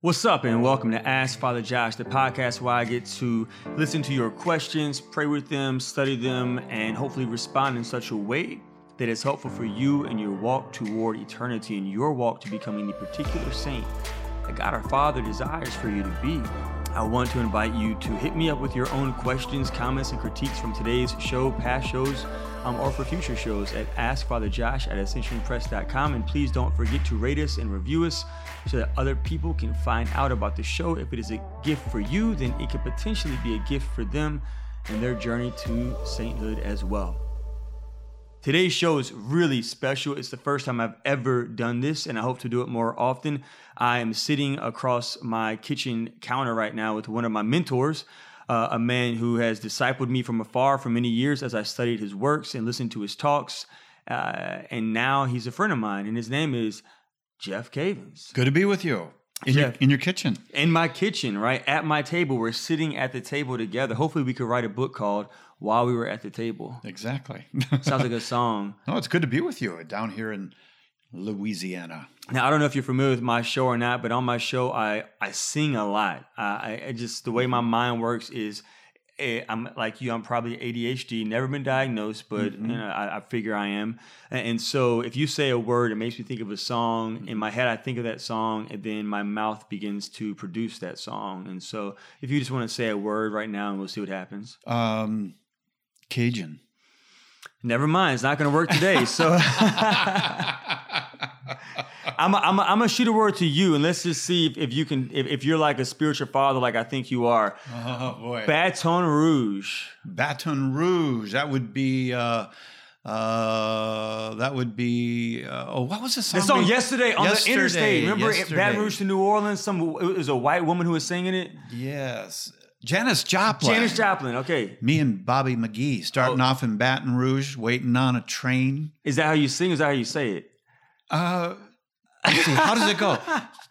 What's up, and welcome to Ask Father Josh, the podcast where I get to listen to your questions, pray with them, study them, and hopefully respond in such a way that is helpful for you in your walk toward eternity and your walk to becoming the particular saint that God our Father desires for you to be. I want to invite you to hit me up with your own questions, comments, and critiques from today's show, past shows, um, or for future shows at AskFatherJosh at AscensionPress.com. And please don't forget to rate us and review us so that other people can find out about the show. If it is a gift for you, then it could potentially be a gift for them and their journey to sainthood as well. Today's show is really special. It's the first time I've ever done this, and I hope to do it more often. I am sitting across my kitchen counter right now with one of my mentors, uh, a man who has discipled me from afar for many years as I studied his works and listened to his talks. Uh, and now he's a friend of mine, and his name is Jeff Cavins. Good to be with you in, your, in your kitchen. In my kitchen, right? At my table. We're sitting at the table together. Hopefully, we could write a book called While We Were at the Table. Exactly. Sounds like a song. No, it's good to be with you down here in Louisiana. Now, I don't know if you're familiar with my show or not, but on my show, I, I sing a lot. I, I just, the way my mind works is Eh, I'm like you. I'm probably ADHD. Never been diagnosed, but mm-hmm. you know, I, I, figure I am. And so, if you say a word, it makes me think of a song. In my head, I think of that song, and then my mouth begins to produce that song. And so, if you just want to say a word right now, and we'll see what happens. Um, Cajun. Never mind. It's not going to work today. So. I'm a, I'm a, I'm gonna shoot a word to you, and let's just see if, if you can if, if you're like a spiritual father, like I think you are. Oh boy, Baton Rouge. Baton Rouge. That would be. Uh, uh, that would be uh, oh, what was the song? The song yesterday on yesterday, the interstate. Remember yesterday. Baton Rouge to New Orleans? Some it was a white woman who was singing it. Yes, Janis Joplin. Janis Joplin. Okay. Me and Bobby McGee starting oh. off in Baton Rouge, waiting on a train. Is that how you sing? Is that how you say it? Uh, see, how does it go?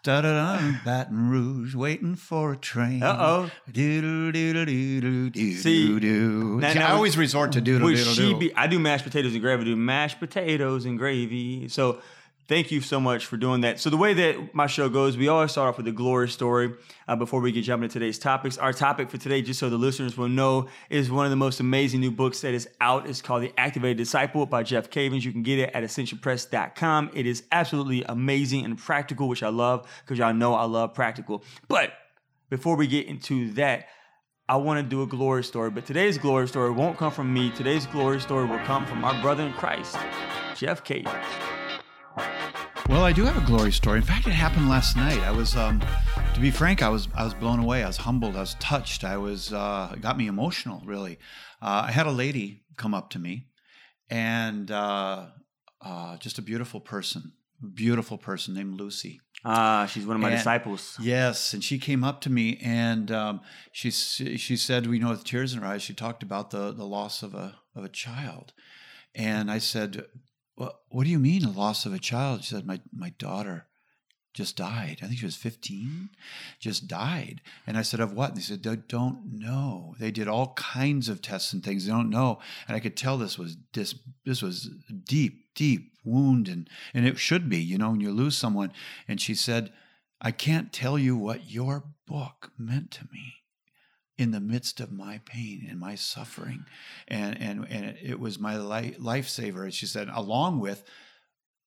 Da da da, Baton Rouge, waiting for a train. Uh oh. Doodle doodle doodle doodle I always resort to doodle doodle doodle. I do mashed potatoes and gravy. I do mashed potatoes and gravy. So Thank you so much for doing that. So the way that my show goes, we always start off with a glory story uh, before we get jumping into today's topics. Our topic for today, just so the listeners will know, is one of the most amazing new books that is out. It's called The Activated Disciple by Jeff Cavins. You can get it at ascensionpress.com. It is absolutely amazing and practical, which I love because y'all know I love practical. But before we get into that, I want to do a glory story, but today's glory story won't come from me. Today's glory story will come from our brother in Christ, Jeff Cavins. Well, I do have a glory story. In fact, it happened last night. I was, um, to be frank, I was I was blown away. I was humbled. I was touched. I was uh, it got me emotional. Really, uh, I had a lady come up to me, and uh, uh just a beautiful person, beautiful person named Lucy. Ah, she's one of my and, disciples. Yes, and she came up to me and um, she she said, "We know with tears in her eyes." She talked about the the loss of a of a child, and I said, well, what do you mean a loss of a child? She said, my, my daughter just died. I think she was 15, just died. And I said, of what? And they said, they don't know. They did all kinds of tests and things. They don't know. And I could tell this was this this was deep, deep wound, and and it should be, you know, when you lose someone. And she said, I can't tell you what your book meant to me in the midst of my pain and my suffering. And, and, and it was my life, lifesaver, as she said, along with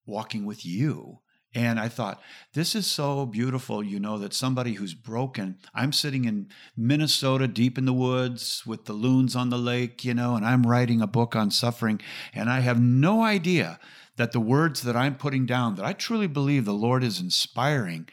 walking with you. And I thought, this is so beautiful, you know, that somebody who's broken, I'm sitting in Minnesota deep in the woods with the loons on the lake, you know, and I'm writing a book on suffering. And I have no idea that the words that I'm putting down, that I truly believe the Lord is inspiring,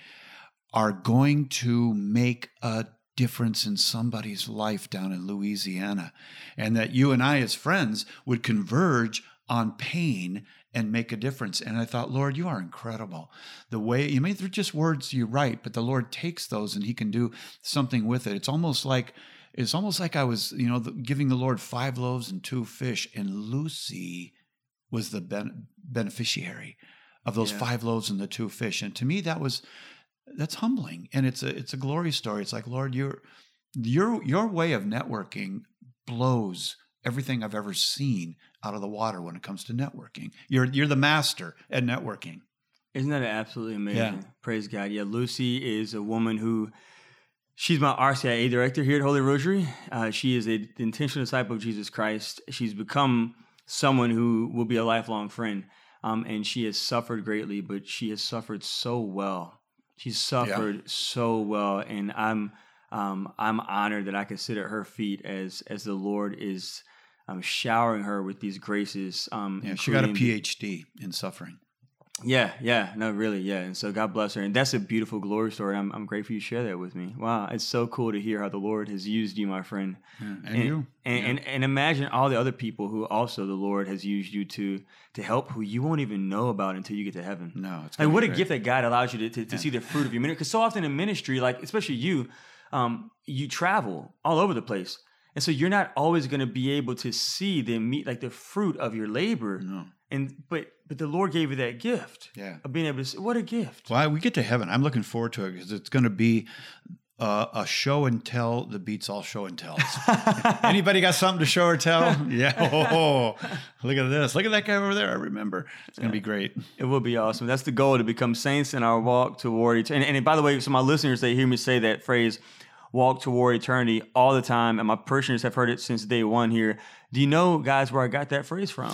are going to make a difference in somebody's life down in Louisiana, and that you and I, as friends, would converge on pain and make a difference. And I thought, Lord, you are incredible. The way you mean they're just words you write, but the Lord takes those and He can do something with it. It's almost like it's almost like I was, you know, giving the Lord five loaves and two fish, and Lucy was the ben- beneficiary of those yeah. five loaves and the two fish. And to me, that was that's humbling and it's a it's a glory story it's like lord your your your way of networking blows everything i've ever seen out of the water when it comes to networking you're you're the master at networking Isn't that absolutely amazing? Yeah. Praise God. Yeah, Lucy is a woman who she's my RCIA director here at Holy Rosary. Uh, she is a intentional disciple of Jesus Christ. She's become someone who will be a lifelong friend. Um, and she has suffered greatly, but she has suffered so well. She's suffered so well, and I'm um, I'm honored that I can sit at her feet as as the Lord is um, showering her with these graces. Um, Yeah, she got a PhD in suffering. Yeah, yeah, no, really, yeah. And so God bless her. And that's a beautiful glory story. I'm, I'm grateful you share that with me. Wow, it's so cool to hear how the Lord has used you, my friend. And, you. And, Yeah. and and imagine all the other people who also the Lord has used you to to help who you won't even know about until you get to heaven. No, it's Like what a gift that God allows you to, to, to see the fruit of your ministry. Because so often in ministry, like especially you, um, you travel all over the place. And so you're not always going to be able to see the meat, like the fruit of your labor. No. And but but the Lord gave you that gift Yeah. of being able to say, what a gift. Well, we get to heaven. I'm looking forward to it because it's going to be uh, a show and tell that beats all show and tells. Anybody got something to show or tell? Yeah. Oh, look at this. Look at that guy over there. I remember. It's going to be great. It will be awesome. That's the goal to become saints in our walk toward each. And, and by the way, so my listeners, they hear me say that phrase, walk toward eternity, all the time. And my parishioners have heard it since day one here. Do you know, guys, where I got that phrase from?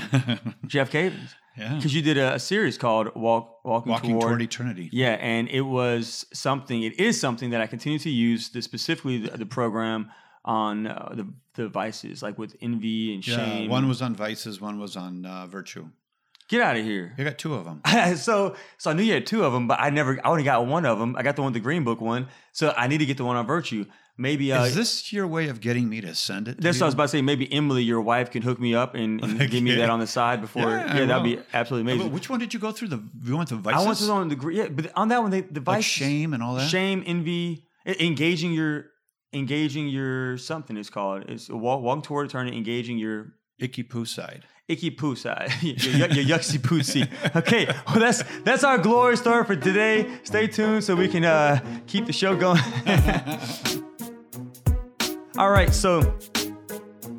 Jeff Cavins. Yeah. Because you did a, a series called Walk Walking, Walking Toward, toward eternity. Yeah, and it was something. It is something that I continue to use. The, specifically, the, the program on uh, the the vices, like with envy and Yeah, shame. one was on vices, one was on uh, virtue. Get out of here. You got two of them. so so I knew you had two of them, but I never. I only got one of them. I got the one with the green book one. So I need to get the one on virtue. Maybe uh, Is this your way of getting me to send it? to that's what I was about to say. Maybe Emily, your wife, can hook me up and, and give me that on the side before. Yeah, Yeah, that'd be absolutely amazing. which one did you go through? The you went to vices. I went to the on the yeah, but on that one, they, the like shame and all that. shame, envy, engaging your engaging your something is called. It's walk, walking toward eternity, engaging your Icky poo side. Icky poo side, your, yucksy pootsy. Okay, well that's that's our glory story for today. Stay tuned so we can uh, keep the show going. All right, so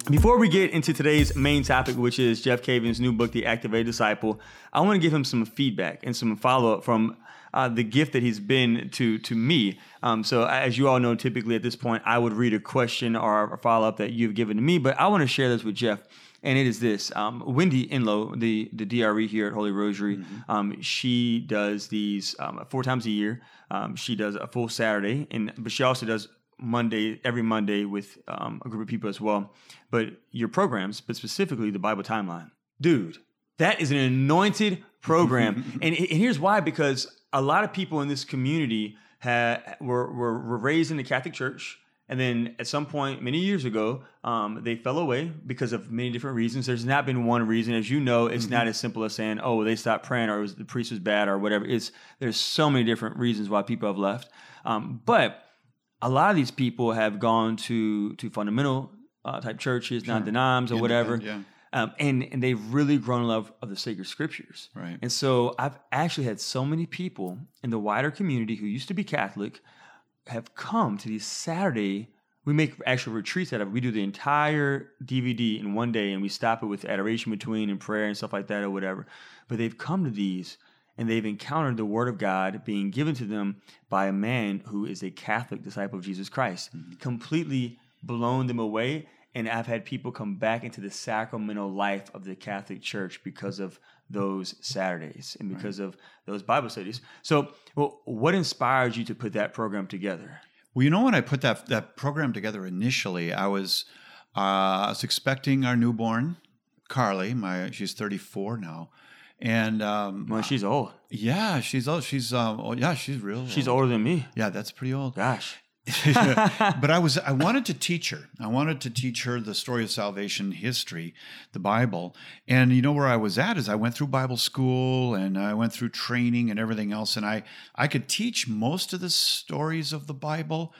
before we get into today's main topic, which is Jeff Cavins' new book, The Activated Disciple, I want to give him some feedback and some follow up from uh, the gift that he's been to to me. Um, so, as you all know, typically at this point, I would read a question or a follow up that you've given to me, but I want to share this with Jeff. And it is this: um, Wendy Inlow, the the DRE here at Holy Rosary, um, she does these um, four times a year. Um, she does a full Saturday, and but she also does Monday, every Monday with um, a group of people as well. But your programs, but specifically the Bible timeline, dude, that is an anointed program. and, and here's why: because a lot of people in this community were, were were raised in the Catholic Church. And then at some point, many years ago, um, they fell away because of many different reasons. There's not been one reason, as you know. It's not as simple as saying, "Oh, they stopped praying," or it was, "The priest was bad," or whatever. It's there's so many different reasons why people have left. Um, but a lot of these people have gone to to fundamental uh, type churches, non-denoms, or whatever, Yeah. um, and and they've really grown in love of the sacred scriptures. Right. And so I've actually had so many people in the wider community who used to be Catholic have come to these Saturday. We make actual retreats out of it. We do the entire DVD in one day, and we stop it with adoration between and prayer and stuff like that, or whatever. But they've come to these and they've encountered the Word of God being given to them by a man who is a Catholic disciple of Jesus Christ, mm-hmm. completely blown them away. And I've had people come back into the sacramental life of the Catholic Church because of those Saturdays and because of those Bible studies. So, well, what inspired you to put that program together? Well, you know, when I put that that program together initially, I was uh, I was expecting our newborn, Carly. My she's 34 now, and um, Well, she's old. yeah, she's old. She's um, oh, yeah, she's real. She's old. older than me. Yeah, that's pretty old. Gosh. but I was I wanted to teach her. I wanted to teach her the story of salvation history, the Bible. And you know where I was at is I went through Bible school and I went through training and everything else and I I could teach most of the stories of the Bible.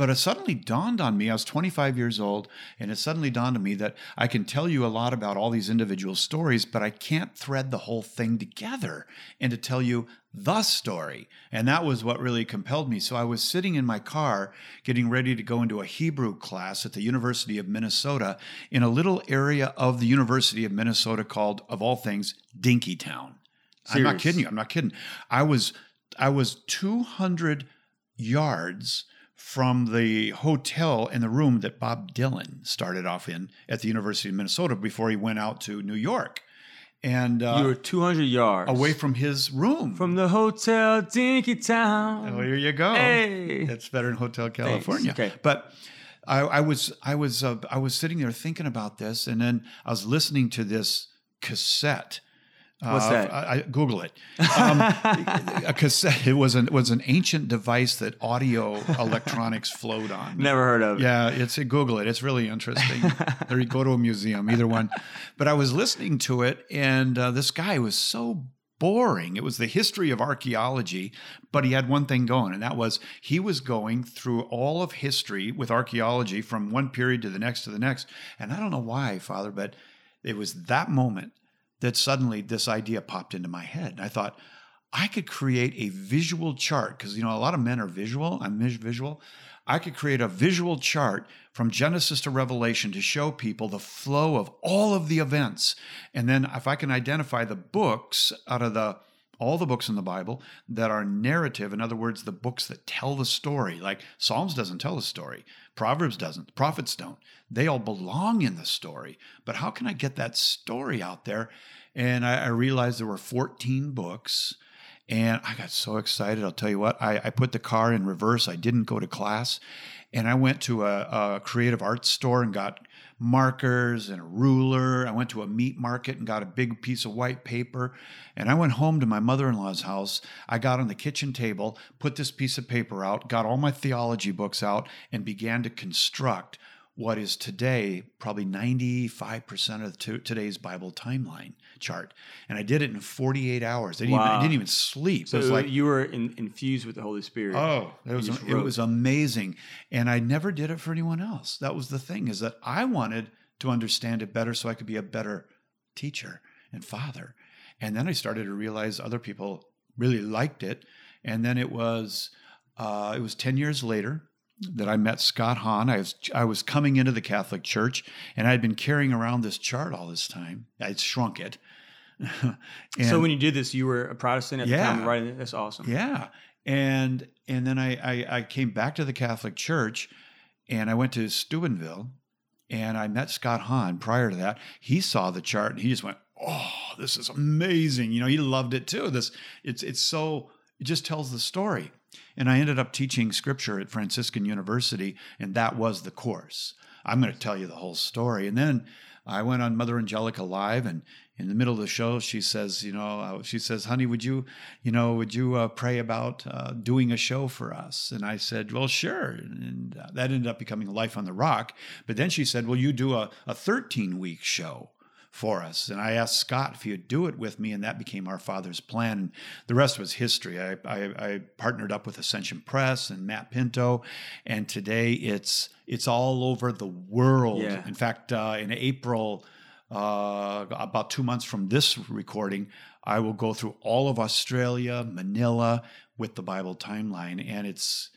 But it suddenly dawned on me, I was 25 years old, and it suddenly dawned on me that I can tell you a lot about all these individual stories, but I can't thread the whole thing together and to tell you the story. And that was what really compelled me. So I was sitting in my car getting ready to go into a Hebrew class at the University of Minnesota in a little area of the University of Minnesota called, of all things, Dinkytown. I'm not kidding you. I'm not kidding. I was I was 200 yards from the hotel and the room that Bob Dylan started off in at the University of Minnesota before he went out to New York, and uh, you were 200 yards away from his room. from the hotel Dinkytown. oh, here you go. Hey. That's better than Hotel California. Okay. But I, I was I was uh, I was sitting there thinking about this, and then I was listening to this cassette. What's Uh, that? I, I, Google it. Um, a cassette. It was an it was an ancient device that audio electronics flowed on. Never heard of it. Yeah, it's Google it. It's really interesting. or you go to a museum, either one. But I was listening to it, and uh, this guy was so boring. It was the history of archaeology, but he had one thing going, and that was he was going through all of history with archaeology from one period to the next to the next. And I don't know why, Father, but it was that moment that suddenly this idea popped into my head. I thought, I could create a visual chart because you know a lot of men are visual. I'm visual. I could create a visual chart from Genesis to Revelation to show people the flow of all of the events, and then if I can identify the books out of the all the books in the Bible that are narrative, in other words, the books that tell the story. Like Psalms doesn't tell the story, Proverbs doesn't, prophets don't. They all belong in the story. But how can I get that story out there? And I, I realized there were 14 books. And I got so excited. I'll tell you what, I, I put the car in reverse. I didn't go to class. And I went to a, a creative arts store and got markers and a ruler. I went to a meat market and got a big piece of white paper. And I went home to my mother in law's house. I got on the kitchen table, put this piece of paper out, got all my theology books out, and began to construct what is today probably 95% of to- today's Bible timeline chart. And I did it in 48 hours. I didn't, even, I didn't even sleep. So it was like, you were in, infused with the Holy Spirit. Oh, it was it was amazing, and I never did it for anyone else. That was the thing is that I wanted to understand it better so I could be a better teacher and father. And then I started to realize other people really liked it, and then it was uh, it was ten years later that I met Scott Hahn. I was I was coming into the Catholic Church, and I had been carrying around this chart all this time. I'd shrunk it. And- so when you did this, you were a Protestant at the time Yeah. of writing it? That's awesome. yeah, and and then I, I I came back to the Catholic Church, and I went to Steubenville, and I met Scott Hahn. Prior to that, he saw the chart and he just went, "Oh, this is amazing!" You know, he loved it too. This it's it's so it just tells the story. And I ended up teaching scripture at Franciscan University, and that was the course. I'm going to tell you the whole story, and then I went on Mother Angelica Live, and in the middle of the show, she says, you know, uh, she says, honey, would you, you know, would you uh, pray about uh, doing a show for us? And I said, well, sure. And uh, that ended up becoming Life on the Rock. But then she said, will you do a, a 13 week show? For us. And I asked Scott if he would do it with me, and that became our father's plan. And the rest was history. I, I, I partnered up with Ascension Press and Matt Pinto, and today it's it's all over the world. Yeah. In fact, uh, in April, uh, about two months from this recording, I will go through all of Australia, Manila, with the Bible timeline, and it's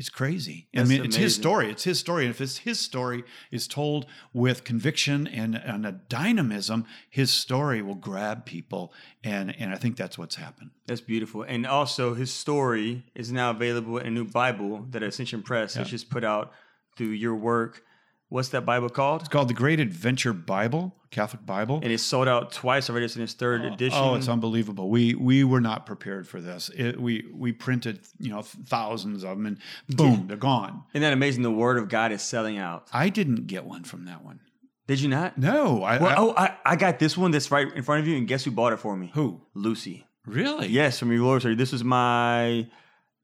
it's crazy. I That's mean, it's his story. It's his story, and if it's his story is told with conviction and, and a dynamism, his story will grab people, and and I think that's what's happened. That's beautiful. And also, his story is now available in a new Bible that Ascension Press has just put out through your work. What's that Bible called? It's called the Great Adventure Bible, Catholic Bible. And it's sold out twice already. It's in its third oh, edition. Oh, it's unbelievable. We we were not prepared for this. It, we we printed you know thousands of them, and boom, they're gone. Isn't that amazing? The Word of God is selling out. I didn't get one from that one. Did you not? No, I, Well, I- oh, I, I got this one that's right in front of you, and guess who bought it for me? who Lucy. really? Yes, from your Lord's This was my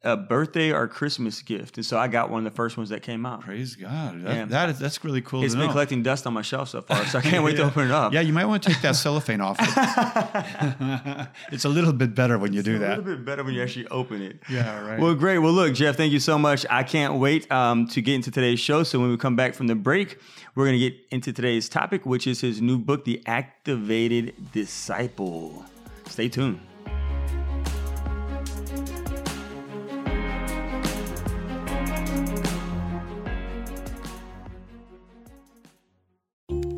uh, birthday or Christmas gift, and so I got one of the first ones that came out. Praise God. That, Yeah. that is that's really cool. It's been know. collecting dust on my shelf so far, so I can't wait to open it up. Yeah, you might want to take that cellophane off. it's a little bit better when you do a that. A little bit better when you actually open it. Yeah, right. Well, great. Well, look, Jeff, thank you so much. I can't wait um, to get into today's show. So when we come back from the break, we're going to get into today's topic, which is his new book, The Activated Disciple. Stay tuned.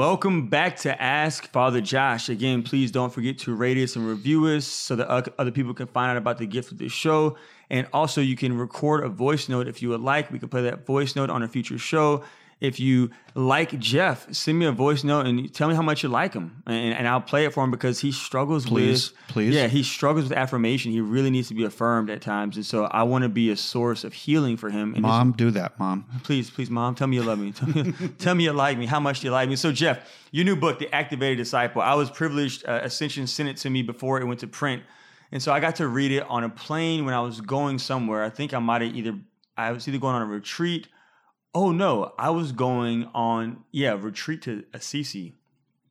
Welcome back to Ask Father Josh. Again, please don't forget to rate us and review us so that other people can find out about the gift of the show. And also, you can record a voice note if you would like. We can play that voice note on a future show if you like Jeff, send me a voice note and tell me how much you like him, and, and I'll play it for him because he struggles please, with please. Yeah, he struggles with affirmation. He really needs to be affirmed at times, and so I want to be a source of healing for him. And mom, do that, mom. Please, please, mom, tell me you love me. Tell me, tell me you like me. How much do you like me? So, Jeff, your new book, The Activated Disciple. I was privileged. Uh, Ascension sent it to me before it went to print. And so I got to read it on a plane when I was going somewhere. I think I might have either I was either going on a retreat Oh no, I was going on yeah retreat to Assisi.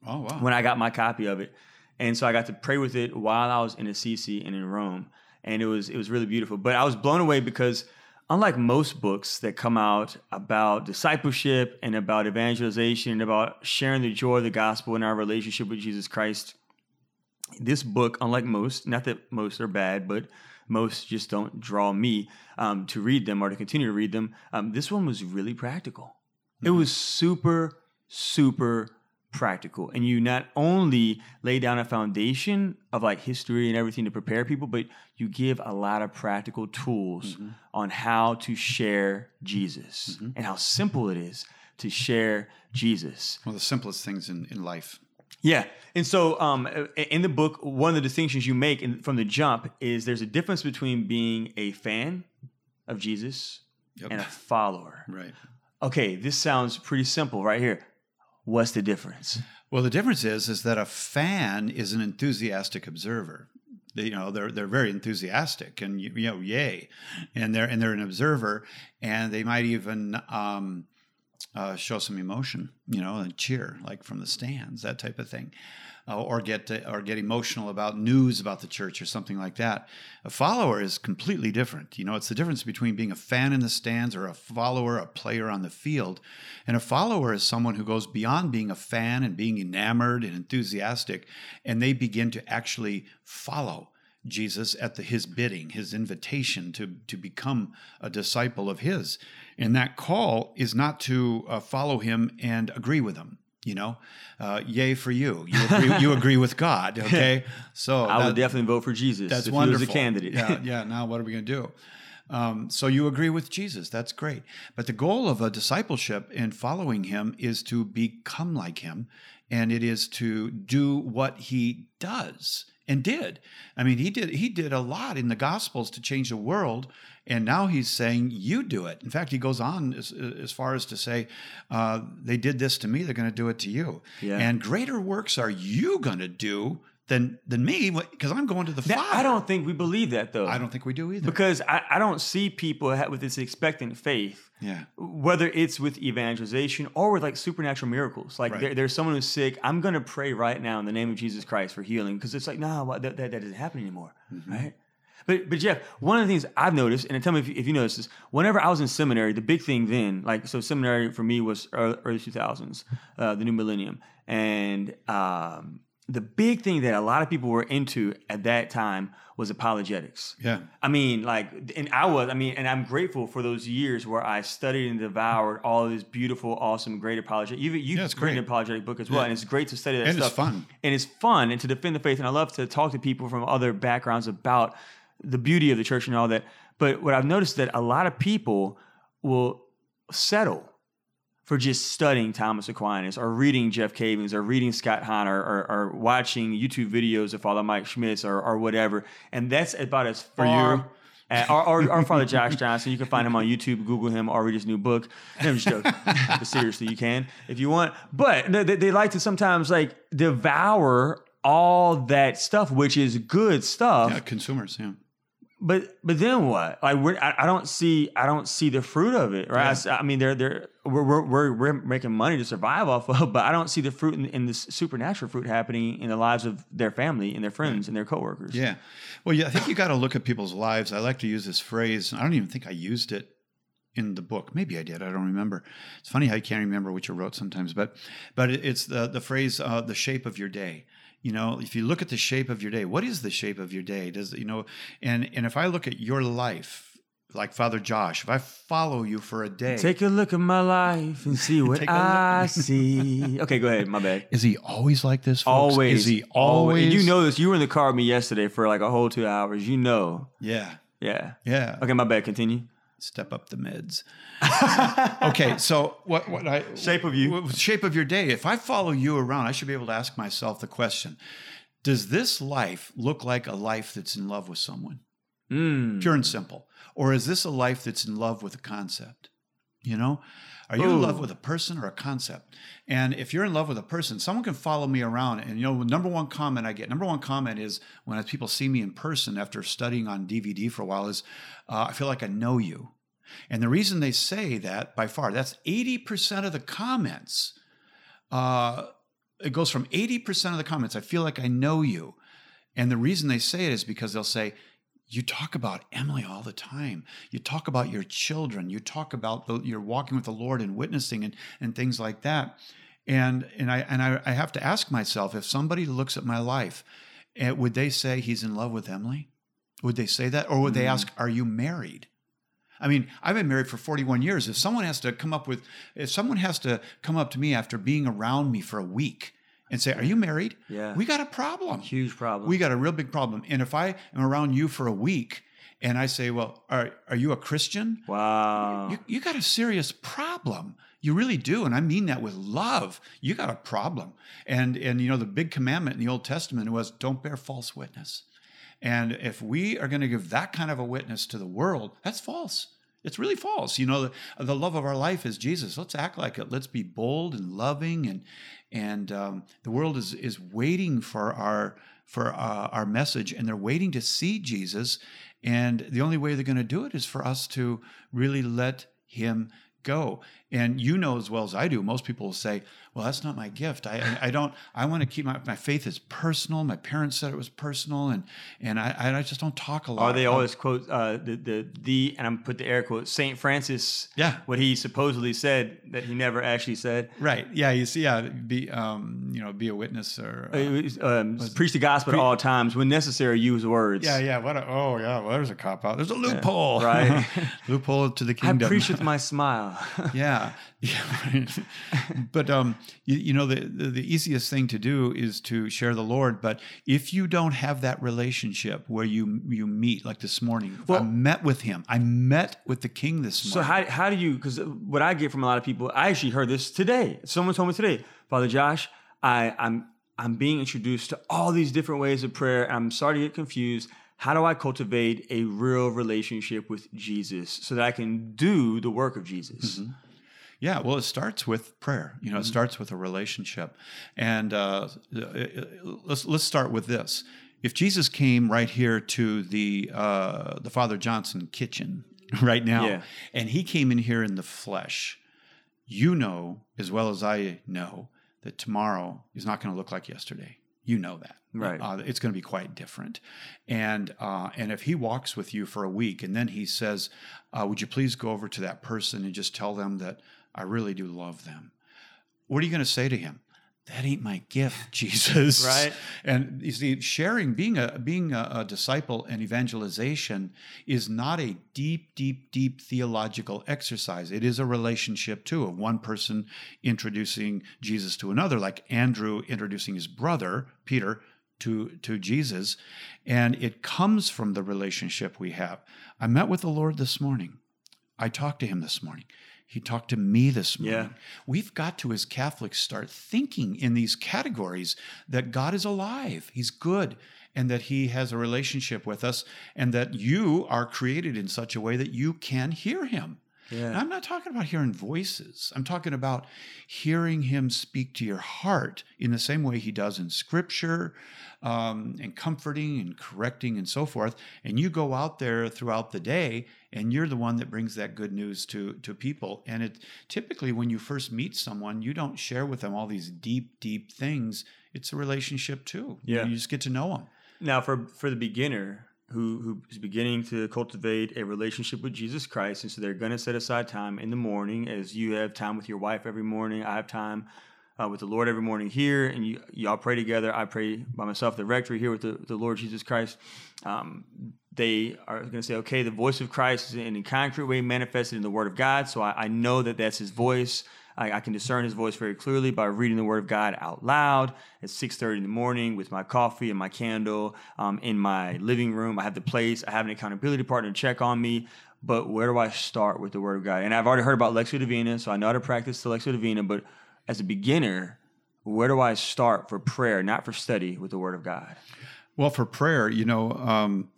Oh wow! When I got my copy of it, and so I got to pray with it while I was in Assisi and in Rome, and it was it was really beautiful. But I was blown away because unlike most books that come out about discipleship and about evangelization and about sharing the joy of the gospel in our relationship with Jesus Christ, this book, unlike most, not that most are bad, but most just don't draw me um, to read them or to continue to read them. Um, this one was really practical. Mm-hmm. It was super, super practical. And you not only lay down a foundation of like history and everything to prepare people, but you give a lot of practical tools mm-hmm. on how to share Jesus mm-hmm. and how simple it is to share Jesus. One of the simplest things in, in life. Yeah. And so um, in the book, one of the distinctions you make in, from the jump is there's a difference between being a fan of Jesus yep. and a follower. Right. Okay, this sounds pretty simple right here. What's the difference? Well, the difference is is that a fan is an enthusiastic observer. They, you know, they're they're very enthusiastic and you know, yay, and they're and they're an observer, and they might even um, uh, show some emotion, you know, and cheer like from the stands, that type of thing, uh, or get to, or get emotional about news about the church or something like that. A follower is completely different. You know, it's the difference between being a fan in the stands or a follower, a player on the field. And a follower is someone who goes beyond being a fan and being enamored and enthusiastic, and they begin to actually follow. Jesus at the, his bidding, his invitation to, to become a disciple of his. And that call is not to uh, follow him and agree with him. You know, uh, yay for you. You agree, you agree with God. Okay, so I that, would definitely vote for Jesus. That's if wonderful. He was a candidate. yeah, yeah. Now what are we going to do? Um, so you agree with Jesus. That's great. But the goal of a discipleship and following him is to become like him, and it is to do what he does and did. I mean, he did he did a lot in the Gospels to change the world, and now he's saying you do it. In fact, he goes on as, as far as to say, uh, "They did this to me; they're going to do it to you." Yeah. And greater works are you going to do than than me because I'm going to the Father. I don't think we believe that though. I don't think we do either. Because I, I don't see people with this expectant faith. Yeah. Whether it's with evangelization or with like supernatural miracles, like right. there, there's someone who's sick. I'm going to pray right now in the name of Jesus Christ for healing because it's like no, that, that, that doesn't happen anymore, mm-hmm. right? But but Jeff, one of the things I've noticed, and tell me if you, if you notice this, whenever I was in seminary, the big thing then, like so, seminary for me was early two thousands, uh, the new millennium, and um, the big thing that a lot of people were into at that time was apologetics. Yeah. I mean, like, and I was, I mean, and I'm grateful for those years where I studied and devoured all of this beautiful, awesome, great apologetic. You, you've yeah, written an apologetic book as well, yeah. and it's great to study that and stuff. it's fun. And it's fun and to defend the faith. And I love to talk to people from other backgrounds about the beauty of the church and all that. But what I've noticed that a lot of people will settle for just studying Thomas Aquinas or reading Jeff Cavins or reading Scott Hahn or, or, or, watching YouTube videos of Father Mike Schmitz or, or whatever. And that's about as far. you? or, or, or, Father Josh Johnson. You can find him on YouTube, Google him, or read his new book. I'm just joking. but seriously, you can if you want. But they, they like to sometimes like devour all that stuff, which is good stuff. Yeah, consumers, yeah But but then what? Like we're, I, I don't see I don't see the fruit of it, right? I mean, they're they're we're, we're we're we're making money to survive off of, but I don't see the fruit in, in this supernatural fruit happening in the lives of their family and their friends and their coworkers. Yeah. Well, yeah, I think you got to look at people's lives. I like to use this phrase. and I don't even think I used it in the book. Maybe I did. I don't remember. It's funny how you can't remember what you wrote sometimes, but but it's the the phrase uh, the shape of your day. You know, if you look at the shape of your day, what is the shape of your day? Does you know? And and if I look at your life, like Father Josh, if I follow you for a day, Take a look at my life and see what Take a look. I see. Okay, go ahead. My bad. is he always like this? Folks? Always. Is he always? And you know this. You were in the car with me yesterday for like a whole two hours. You know. Yeah. Yeah. Yeah. Okay, my bad. Continue. Step up the mids. okay, so what what I Shape of you. what- shape of your day. If I follow you around, I should be able to ask myself the question: Does this life look like a life that's in love with someone, Mm. pure and simple, or is this a life that's in love with a concept? You know, are you in love with a person or a concept? And if you're in love with a person, someone can follow me around. And you know, number one comment I get, number one comment is when people see me in person after studying on DVD for a while, is uh, I feel like I know you. And the reason they say that by far, that's 80% of the comments. Uh, it goes from 80% of the comments, I feel like I know you. And the reason they say it is because they'll say, you talk about Emily all the time. You talk about your children. You talk about the, you're walking with the Lord and witnessing and, and things like that. And and I and I, I have to ask myself if somebody looks at my life, eh, would they say he's in love with Emily? Would they say that, or would they ask, "Are you married?" I mean, I've been married for 41 years. If someone has to come up with, if someone has to come up to me after being around me for a week and say, "Are you married?" Yeah. we got a problem. Huge problem. We got a real big problem. And if I am around you for a week and I say, "Well, are are you a Christian?" wow. You, you got a serious problem. You really do, and I mean that with love. You got a problem. And and you know the big commandment in the Old Testament was don't bear false witness. And if we are going to give that kind of a witness to the world, that's false. It's really false. You know, the, the love of our life is Jesus. Let's act like it. Let's be bold and loving, and and um, the world is is waiting for our for uh, our message, and they're waiting to see Jesus. And the only way they're going to do it is for us to really let Him go. And you know as well as I do, most people will say, "Well, that's not my gift. I, I, don't. I want to keep my my faith is personal. My parents said it was personal, and and I, I just don't talk a lot." Or they Um, always quote uh, the the the and I'm put the air quotes Saint Francis. Yeah. what he supposedly said that he never actually said. right. Yeah. You see. Yeah. Be um. You know. Be a witness or. uh, It was, um, preach the gospel at all times. When necessary, use words. yeah, yeah. What? A, oh, yeah. Well, there's a cop out. There's a loophole. right. loophole to the kingdom. I preach with my smile. yeah, yeah. right. but um, you, you know, the, the the easiest thing to do is to share the Lord. But if you don't have that relationship where you you meet, like this morning, I met with him. I met with the King this morning. So how how do you? Because what I get from a lot of people, I actually heard this today. Someone told me today, Father Josh, I I'm I'm being introduced to all these different ways of prayer. I'm starting to get confused. How do I cultivate a real relationship with Jesus so that I can do the work of Jesus? Yeah, well, it starts with prayer. You know, Mm-hmm. it starts with a relationship, and uh, let's let's start with this. If Jesus came right here to the uh, the Father Johnson kitchen right now, Yeah. and he came in here in the flesh, you know as well as I know that tomorrow is not going to look like yesterday. You know that, Right. Uh, it's going to be quite different, and uh, and if he walks with you for a week and then he says, uh, "Would you please go over to that person and just tell them that I really do love them?" What are you going to say to him? That ain't my gift, Jesus. Right. And you see, sharing, being a being a, a disciple and evangelization is not a deep, deep, deep theological exercise. It is a relationship too of one person introducing Jesus to another, like Andrew introducing his brother Peter to to Jesus, and it comes from the relationship we have. I met with the Lord this morning. I talked to him this morning. He talked to me this morning. Yeah. We've got to, as Catholics, start thinking in these categories that God is alive, He's good, and that He has a relationship with us, and that you are created in such a way that you can hear Him. Yeah. And I'm not talking about hearing voices. I'm talking about hearing him speak to your heart in the same way he does in scripture um, and comforting and correcting and so forth. And you go out there throughout the day and you're the one that brings that good news to, to people. And it typically, when you first meet someone, you don't share with them all these deep, deep things. It's a relationship too. Yeah. You just get to know them. Now, for for the beginner who who is beginning to cultivate a relationship with Jesus Christ, and so they're going to set aside time in the morning, as you have time with your wife every morning. I have time uh, with the Lord every morning here, and you y'all pray together. I pray by myself, the rectory here with the, the Lord Jesus Christ. Um, they are going to say, okay, the voice of Christ is in a concrete way manifested in the Word of God, so I, I know that that's His voice. I, I, can discern his voice very clearly by reading the word of God out loud at 6.30 in the morning with my coffee and my candle um, in my living room. I have the place. I have an accountability partner to check on me. But where do I start with the word of God? And I've already heard about Lectio Divina, so I know how to practice the Lectio Divina. But as a beginner, where do I start for prayer, not for study, with the word of God? Well, for prayer, you know, um,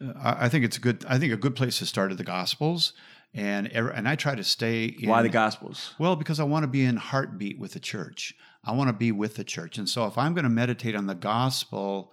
I, I think it's a good. I think a good place to start are the Gospels and and I try to stay. In, Why the Gospels? Well, because I want to be in heartbeat with the church. I want to be with the church, and so if I'm going to meditate on the gospel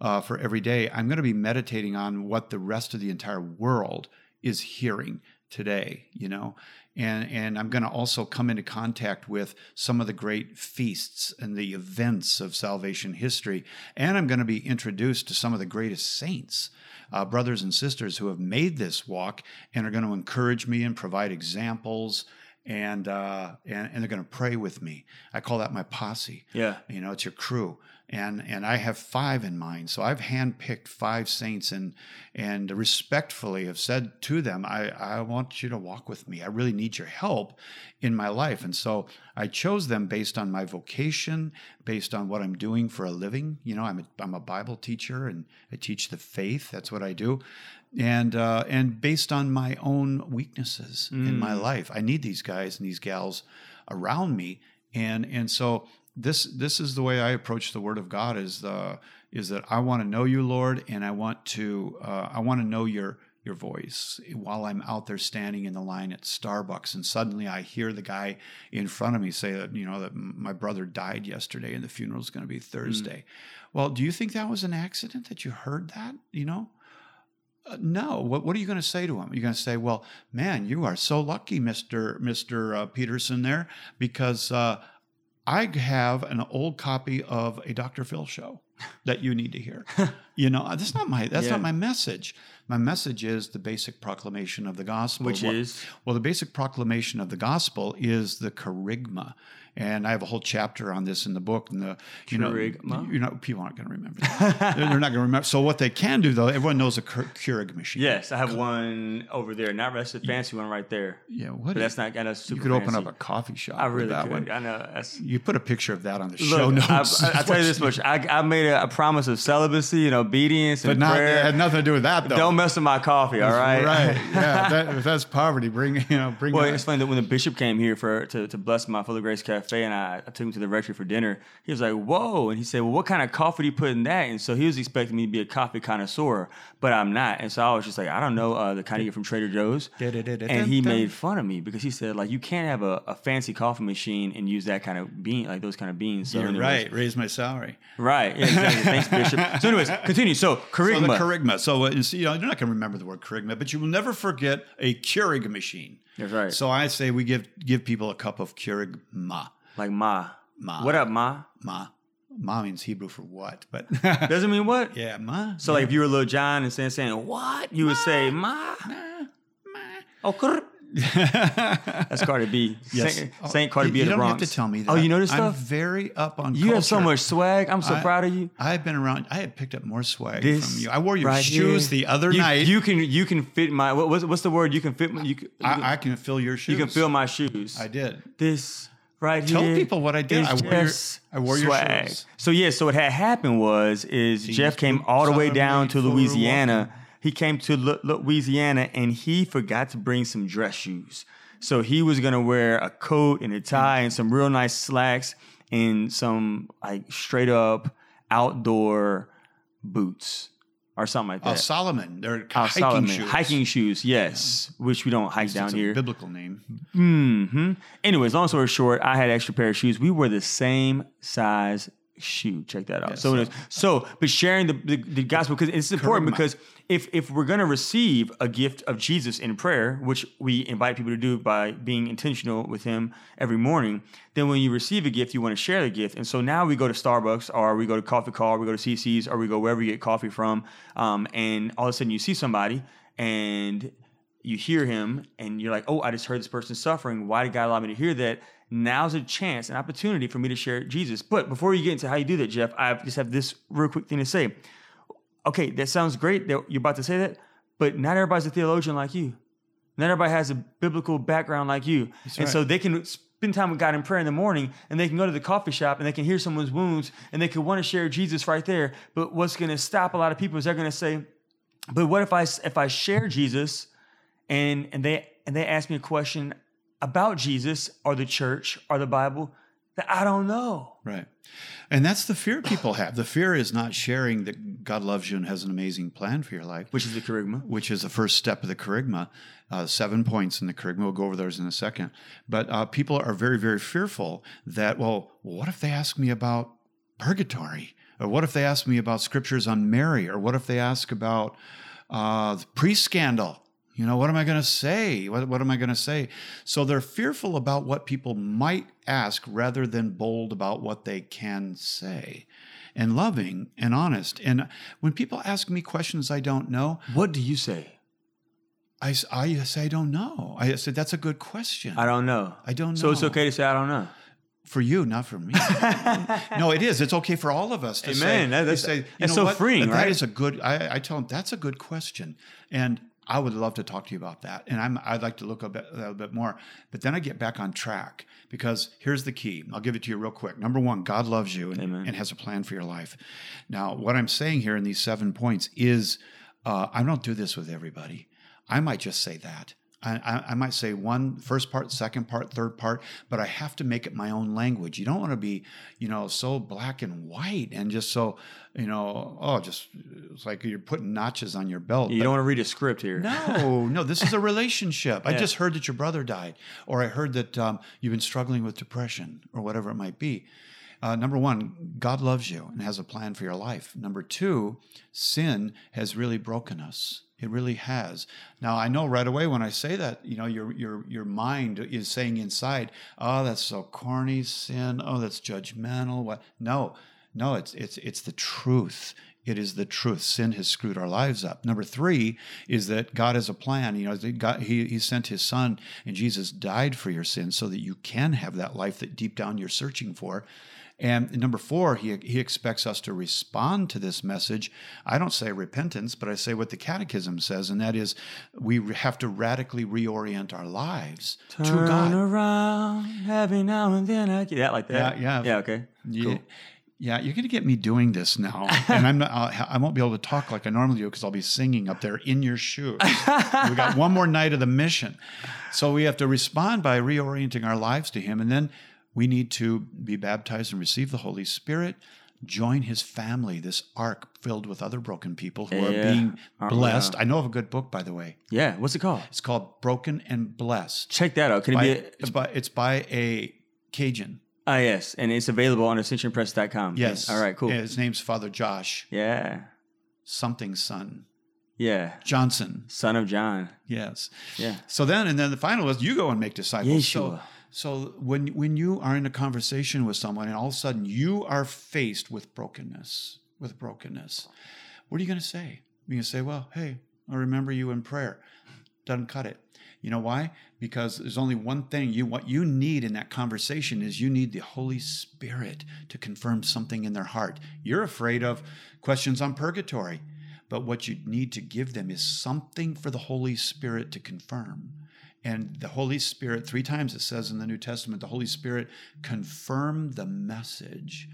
uh, for every day, I'm going to be meditating on what the rest of the entire world is hearing today. You know, and and I'm going to also come into contact with some of the great feasts and the events of salvation history, and I'm going to be introduced to some of the greatest saints uh, brothers and sisters who have made this walk and are going to encourage me and provide examples and uh, and, and they're going to pray with me. I call that my posse. Yeah, you know, it's your crew, and and I have five in mind. So I've handpicked five saints and and respectfully have said to them, I I want you to walk with me. I really need your help in my life, and so I chose them based on my vocation, based on what I'm doing for a living. You know, I'm a, I'm a Bible teacher and I teach the faith. That's what I do and uh, and based on my own weaknesses mm. in my mm. life. I need these guys and these gals around me, and and so this this is the way I approach the Word of God is the is that I want to know you, Lord, and I want to uh, I want to know your your voice while I'm out there standing in the line at Starbucks, and suddenly I hear the guy in front of me say that you know that my brother died yesterday and the funeral is going to be Thursday. Mm. Well, do you think that was an accident that you heard that? You know, uh, no. What, what are you going to say to him? You're going to say, "Well, man, you are so lucky, Mister Mister uh, Peterson, there, because uh, I have an old copy of a Dr. Phil show that you need to hear." you know, that's not my that's yeah. not my message. My message is the basic proclamation of the gospel, which well, is well, the basic proclamation of the gospel is the kerygma and I have a whole chapter on this in the book. And the you know, you know, people aren't going to remember. That. they're, not going to remember. So what they can do though, everyone knows a Keurig machine. Yes, I have one over there. Not rest a fancy one right there. Yeah, what? that's not. That's super you could fancy. open up a coffee shop. I really that could. One. I know. That's, you put a picture of that on the look, show notes. I, I, I tell you this much: I, I made a, a, promise of celibacy and obedience and not, prayer. It had nothing to do with that though. Don't mess with my coffee. All right. Right. Yeah. That, if that's poverty, bring you know bring. Well, it's funny that when the bishop came here for to, to bless my Full of Grace Cafe, and I, I took him to the rectory for dinner. He was like, "Whoa!" And he said, "Well, what kind of coffee do you put in that?" And so he was expecting me to be a coffee connoisseur, but I'm not. And so I was just like, "I don't know uh, the kind you get from Trader Joe's." and he made fun of me because he said, "Like you can't have a, a fancy coffee machine and use that kind of bean, like those kind of beans." So You're anyways, right. Raise my salary. Right. Yeah, exactly. Thanks, Bishop. So, anyways, continue. So, kerygma. So the. So, uh, you know, you're not going to remember the word kerygma, but you will never forget a Keurig machine. That's right. So I say we give give people a cup of Keurig ma. Like ma. Ma. What up, ma? Ma. Ma means Hebrew for what, but doesn't mean what. Yeah, ma. So yeah. like if you were little John and saying saying what, you ma. would say ma. ma. ma. Oh. That's Cardi B. Yes. Saint, oh, Saint Cardi you, B you of the don't Bronx. have to tell me that. Oh, you know this stuff? I'm very up on You culture. have so much swag. I'm so I, proud of you. I've been around. I had picked up more swag This from you. I wore your right shoes here. the other you, night. You can you can fit my what, what's what's the word? You can fit my, you can, I, I can fill your shoes. you can fill my shoes. I did. This right Tell here. Tell people what I did. I wore your- I wore your shoes. So yeah, so what had happened was is These Jeff came all the way down to Louisiana. He came to Lu- Louisiana and he forgot to bring some dress shoes. So he was gonna wear a coat and a tie and some real nice slacks and some like straight up outdoor boots. or something like Uh, that. Solomon. They're Al hiking Solomon. shoes. Hiking shoes, yes, which we don't hike It's down a here. biblical name. hmm Anyways, long story short, I had extra pair of shoes. We were the same size shoe. Check that out. Yeah, so, so- anyways, so, but sharing the, the, the gospel because it's important because if if we're gonna receive a gift of Jesus in prayer, which we invite people to do by being intentional with Him every morning, then when you receive a gift, you want to share the gift. And so now we go to Starbucks or we go to Coffee Call, or we go to CC's, or we go wherever you get coffee from, um, and all of a sudden you see somebody and you hear him and you're like, oh, I just heard this person suffering. Why did God allow me to hear that? Now's a chance, an opportunity for me to share Jesus. But before you get into how you do that, Jeff, I just have this real quick thing to say. Okay, that sounds great that you're about to say that, but not everybody's a theologian like you. Not everybody has a biblical background like you. and right. so they can spend time with God in prayer in the morning and they can go to the coffee shop and they can hear someone's wounds and they can want to share Jesus right there. But what's going to stop a lot of people is they're going to say, but what if I if I share Jesus and and they and they ask me a question about Jesus or the church or the Bible that I don't know. Right. And that's the fear people have. The fear is not sharing that God loves you and has an amazing plan for your life, Which is the kerygma. which is the first step of the kerygma. Uh, seven points in the kerygma. We'll go over those in a second. But uh, people are very, very fearful that, well, what if they ask me about purgatory? Or what if they ask me about scriptures on Mary? Or what if they ask about uh, the priest scandal? You know, what am I going to say? What, what am I going to say? So they're fearful about what people might ask rather than bold about what they can say and loving and honest. And when people ask me questions I don't know, What do you say? I, I say I don't know. I said that's a good question. I don't know. I don't know. So it's okay to say I don't know. for you, not for me. no, it is. It's okay for all of us to say. Amen. That- that's- say, you that's know so what? freeing, That right? is a good. I, I tell them that's a good question, and I would love to talk to you about that. And I'm I'd like to look a bit a little bit more, but then I get back on track because here's the key. I'll give it to you real quick. Number one, God loves you and, and has a plan for your life. Now, what I'm saying here in these seven points is, uh, I don't do this with everybody. I might just say that. I, I, might say one first part, second part, third part, but I have to make it my own language. You don't want to be, you know, so black and white and just so, you know, oh, just it's like you're putting notches on your belt. You But- don't want to read a script here. no, no, this is a relationship. I just heard that your brother died, or I heard that um, you've been struggling with depression, or whatever it might be. Uh, number one, God loves you and has a plan for your life. Number two, sin has really broken us. It really has. Now I know right away when I say that, you know, your your your mind is saying inside, "Oh, that's so corny, sin. Oh, that's judgmental." What? No, no, it's it's it's the truth. It is the truth. Sin has screwed our lives up. Number three is that God has a plan. You know, God, he, he sent his son and Jesus died for your sins so that you can have that life that deep down you're searching for. And number four, he, he expects us to respond to this message. I don't say repentance, but I say what the catechism says, and that is we have to radically reorient our lives to Turn God. around every now and then. I get that like that. Yeah, yeah. Yeah, okay. Yeah, Cool. yeah, you're going to get me doing this now, and I'm not, I'll, I won't be able to talk like I normally do because I'll be singing up there in your shoes. we got one more night of the mission, so we have to respond by reorienting our lives to Him, and then we need to be baptized and receive the Holy Spirit. Join his family, this ark filled with other broken people who are Yeah. being blessed. all? I know of a good book, by the way. Yeah. What's it called? It's called Broken and Blessed. Check that out. Can it be? A, it's by it's by a Cajun. ah, yes, and it's available on ascensionpress.com. Yes. All right. Cool. Yeah, his name's Father Josh. Yeah. something son Yeah. Johnson. Son of John. Yes. Yeah. So then, and then the final is you go and make disciples. Yeshua. so when when you are in a conversation with someone, and all of a sudden you are faced with brokenness, with brokenness, what are you going to say? You're going to say, "Well, hey, I remember you in prayer." Doesn't cut it. You know why? Because there's only one thing you what you need in that conversation is you need the Holy Spirit to confirm something in their heart. You're afraid of questions on purgatory, but what you need to give them is something for the Holy Spirit to confirm. And the Holy Spirit, three times it says in the New Testament, the Holy Spirit confirmed the message.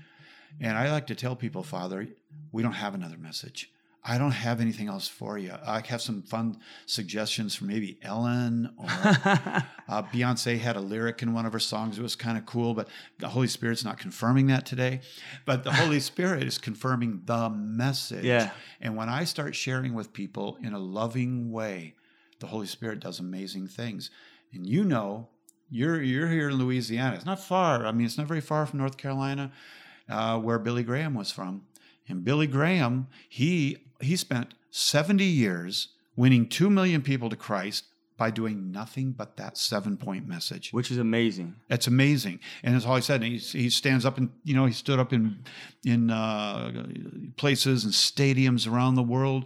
And I like to tell people, Father, we don't have another message. I don't have anything else for you. I have some fun suggestions for maybe Ellen or uh, Beyonce had a lyric in one of her songs. It was kind of cool, but the Holy Spirit's not confirming that today. But the Holy Spirit is confirming the message. Yeah. And when I start sharing with people in a loving way, the Holy Spirit does amazing things. And you know, you're you're here in Louisiana. It's not far. I mean, it's not very far from North Carolina, uh, where Billy Graham was from. And Billy Graham, he he spent 70 years winning 2 million people to Christ by doing nothing but that seven point message. Which is amazing. That's amazing, and that's all he said. And he, he stands up and you know he stood up in in uh, places and stadiums around the world.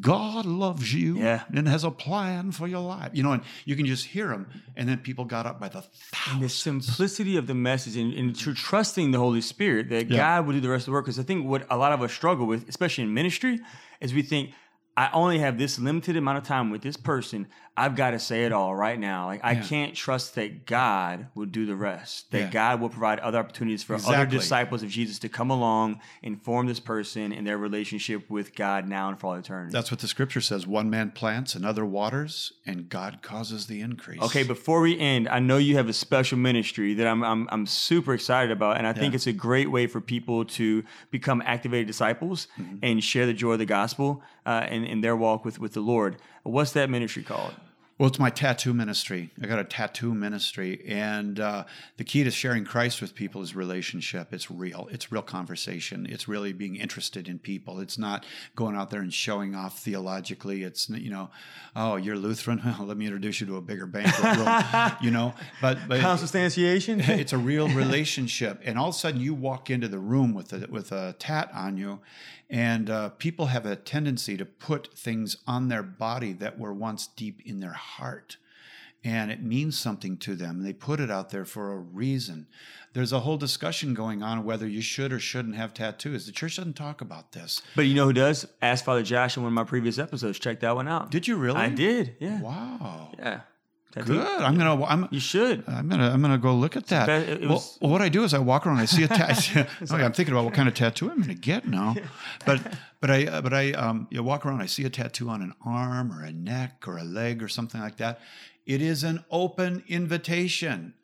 God loves you Yeah. and has a plan for your life. You know, and you can just hear him. And then people got up by the And the simplicity of the message and, and tr- trusting the Holy Spirit that Yeah. God will do the rest of the work. Because I think what a lot of us struggle with, especially in ministry, is we think, I only have this limited amount of time with this person. I've got to say it all right now. Like I Yeah. can't trust that God will do the rest. That Yeah. God will provide other opportunities for other disciples of Jesus to come along, and form this person in their relationship with God now and for all eternity. That's what the scripture says. One man plants, another waters, and God causes the increase. Okay, before we end, I know you have a special ministry that I'm I'm, I'm super excited about, and I think it's a great way for people to become activated disciples Mm-hmm. and share the joy of the gospel uh, in, in their walk with with the Lord. What's that ministry called? Well, it's my tattoo ministry. I got a tattoo ministry, and uh, the key to sharing Christ with people is relationship. It's real. It's real conversation. It's really being interested in people. It's not going out there and showing off theologically. It's you know, oh, you're Lutheran. Well, let me introduce you to a bigger banquet room. you know, but but Consubstantiation. it's a real relationship, and all of a sudden you walk into the room with a with a tat on you, and uh, people have a tendency to put things on their body that were once deep in their heart, and it means something to them. They put it out there for a reason. There's a whole discussion going on whether you should or shouldn't have tattoos. The church doesn't talk about this. but you know who does? Ask Father Josh in one of my previous episodes. Check that one out. Did you really? I did. Yeah. Wow. Yeah. Tattoo. Good. I'm gonna. I'm. You should. I'm gonna I'm gonna go look at that. be- well, was- well, what I do is I walk around. I see a tattoo. okay, I'm thinking about what kind of tattoo I'm gonna get now. But but I uh, but I um you walk around. I see a tattoo on an arm or a neck or a leg or something like that. It is an open invitation.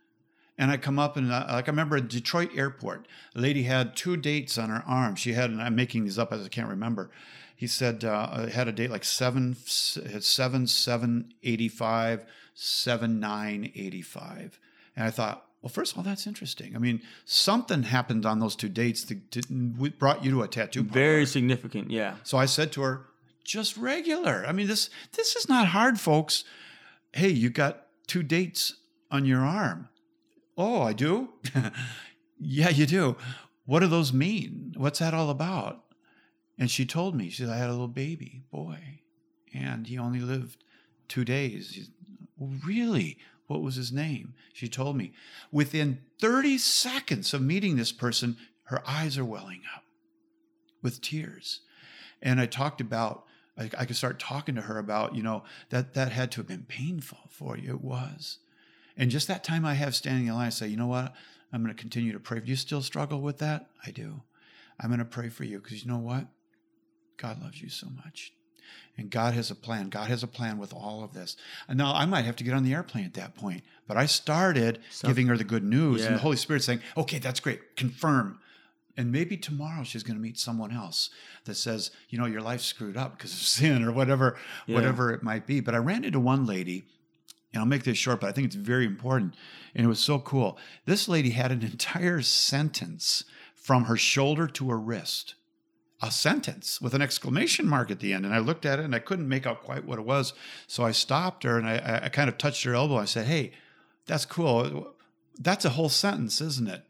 And I come up and uh, like I remember at Detroit Airport, a lady had two dates on her arm. She had, and I'm making these up as I can't remember. He said uh, it had a date like seven, seven, seven, eighty five, seven, nine, eighty five. And I thought, well, first of all, that's interesting. I mean, something happened on those two dates that that brought you to a tattoo. parlor. Very significant. Yeah. So I said to her, just regular. I mean, this this is not hard, folks. Hey, you got two dates on your arm. Oh, I do? yeah, you do. What do those mean? What's that all about? And she told me, she said, I had a little baby boy, and he only lived two days. "Well, really? What was his name? She told me. Within 30 seconds of meeting this person, her eyes are welling up with tears. And I talked about, I, I could start talking to her about, you know, that that had to have been painful for you. It was. And just that time I have standing in line, I say, you know what? I'm going to continue to pray. Do you still struggle with that? I do. I'm going to pray for you because you know what? God loves you so much. And God has a plan. God has a plan with all of this. And now I might have to get on the airplane at that point. But I started giving her the good news and the Holy Spirit saying, okay, that's great. Confirm. And maybe tomorrow she's going to meet someone else that says, you know, your life's screwed up because of sin or whatever, Yeah. whatever it might be. But I ran into one lady, and I'll make this short, but I think it's very important. And it was so cool. This lady had an entire sentence from her shoulder to her wrist a sentence with an exclamation mark at the end. And I looked at it and I couldn't make out quite what it was. So I stopped her and I, I- kind of touched her elbow. I said, Hey, that's cool. That's a whole sentence, isn't it?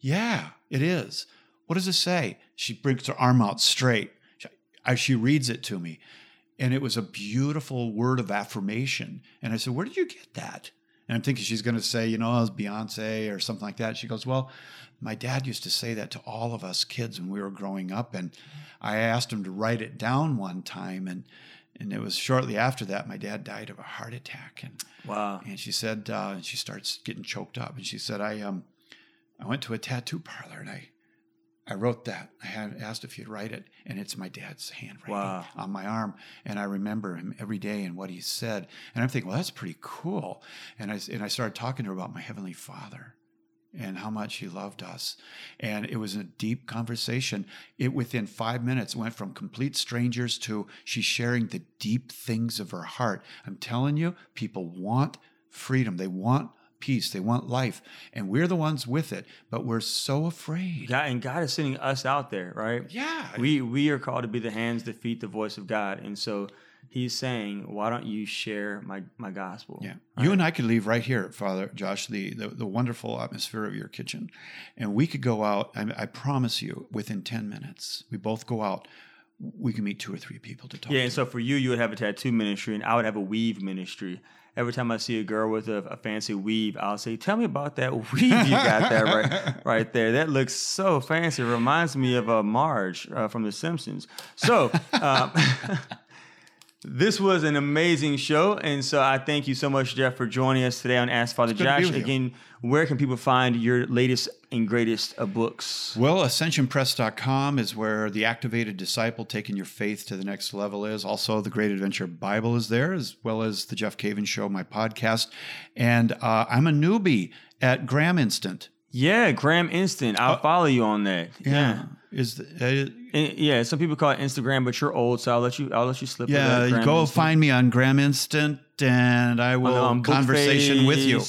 Yeah, it is. What does it say? She brings her arm out straight. I- she reads it to me. And it was a beautiful word of affirmation. And I said, Where did you get that? And I'm thinking she's going to say, you know, it was Beyonce or something like that. She goes, Well, my dad used to say that to all of us kids when we were growing up. And I asked him to write it down one time. And, and it was shortly after that, my dad died of a heart attack. And, Wow. and she said, uh, and she starts getting choked up. And she said, I, um, I went to a tattoo parlor and I, I wrote that. I had asked if you'd write it, and it's my dad's handwriting Wow. on my arm. And I remember him every day and what he said. And I'm thinking, well, that's pretty cool. And I, and I started talking to her about my Heavenly Father and how much he loved us. And it was a deep conversation. It within five minutes went from complete strangers to she's sharing the deep things of her heart. I'm telling you, people want freedom. They want peace. They want life. And we're the ones with it, but we're so afraid. God, and God is sending us out there, right? Yeah. We we are called to be the hands that feed the voice of God, and so He's saying, "Why don't you share my my gospel?" Yeah. You and I could leave right here, Father Josh, the, the, the wonderful atmosphere of your kitchen. And we could go out, I, I promise you, within 10 minutes, we both go out, we can meet two or three people to talk Yeah, to. and so for you, you would have a tattoo ministry, and I would have a weave ministry. Every time I see a girl with a, a fancy weave, I'll say, "Tell me about that weave you got there right, right there. That looks so fancy. It reminds me of uh, Marge uh, from The Simpsons." So. Um, This was an amazing show, and so I thank you so much, Jeff, for joining us today on Ask Father good to be Josh. Again, where can people find your latest and greatest uh, books? Well, ascensionpress.com is where the activated disciple taking your faith to the next level is. Also, the Great Adventure Bible is there, as well as the Jeff Cavins Show, my podcast. And uh, I'm a newbie at Graham Instant. Yeah, Graham Instant. I'll follow you on that. Yeah. Is the, uh, And, yeah, some people call it Instagram, but you're old, so I'll let you. I'll let you slip. Yeah, you go Instant. find me on Graham Instant, and I will On, um, conversation with you.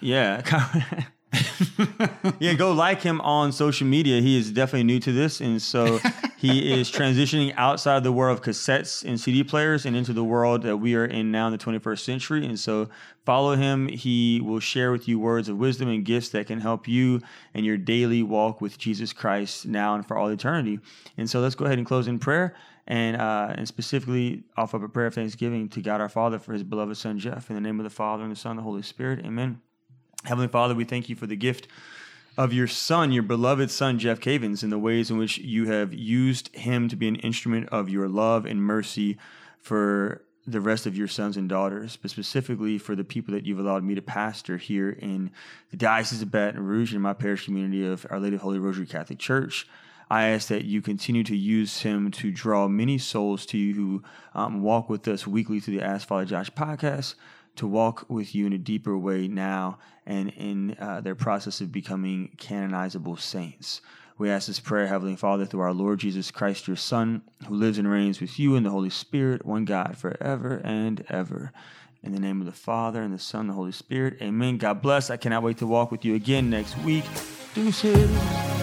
Yeah. yeah, go like him on social media. He is definitely new to this, and so he is transitioning outside the world of cassettes and CD players and into the world that we are in now in the 21st century. And so follow him. He will share with you words of wisdom and gifts that can help you in your daily walk with Jesus Christ now and for all eternity. And so let's go ahead and close in prayer. And, uh, and specifically offer up a prayer of thanksgiving to God our Father for his beloved Son Jeff. In the name of the Father and the Son and the Holy Spirit. Amen. Heavenly Father, we thank you for the gift of your son, your beloved son, Jeff Cavins, and the ways in which you have used him to be an instrument of your love and mercy for the rest of your sons and daughters, but specifically for the people that you've allowed me to pastor here in the Diocese of Baton Rouge in my parish community of Our Lady of Holy Rosary Catholic Church. I ask that you continue to use him to draw many souls to you who um, walk with us weekly through the Ask Father Josh podcast to walk with you in a deeper way now and in uh, their process of becoming canonizable saints. We ask this prayer, Heavenly Father, through our Lord Jesus Christ, your Son, who lives and reigns with you in the Holy Spirit, one God, forever and ever. In the name of the Father, and the Son, and the Holy Spirit. Amen. God bless. I cannot wait to walk with you again next week. Deuces.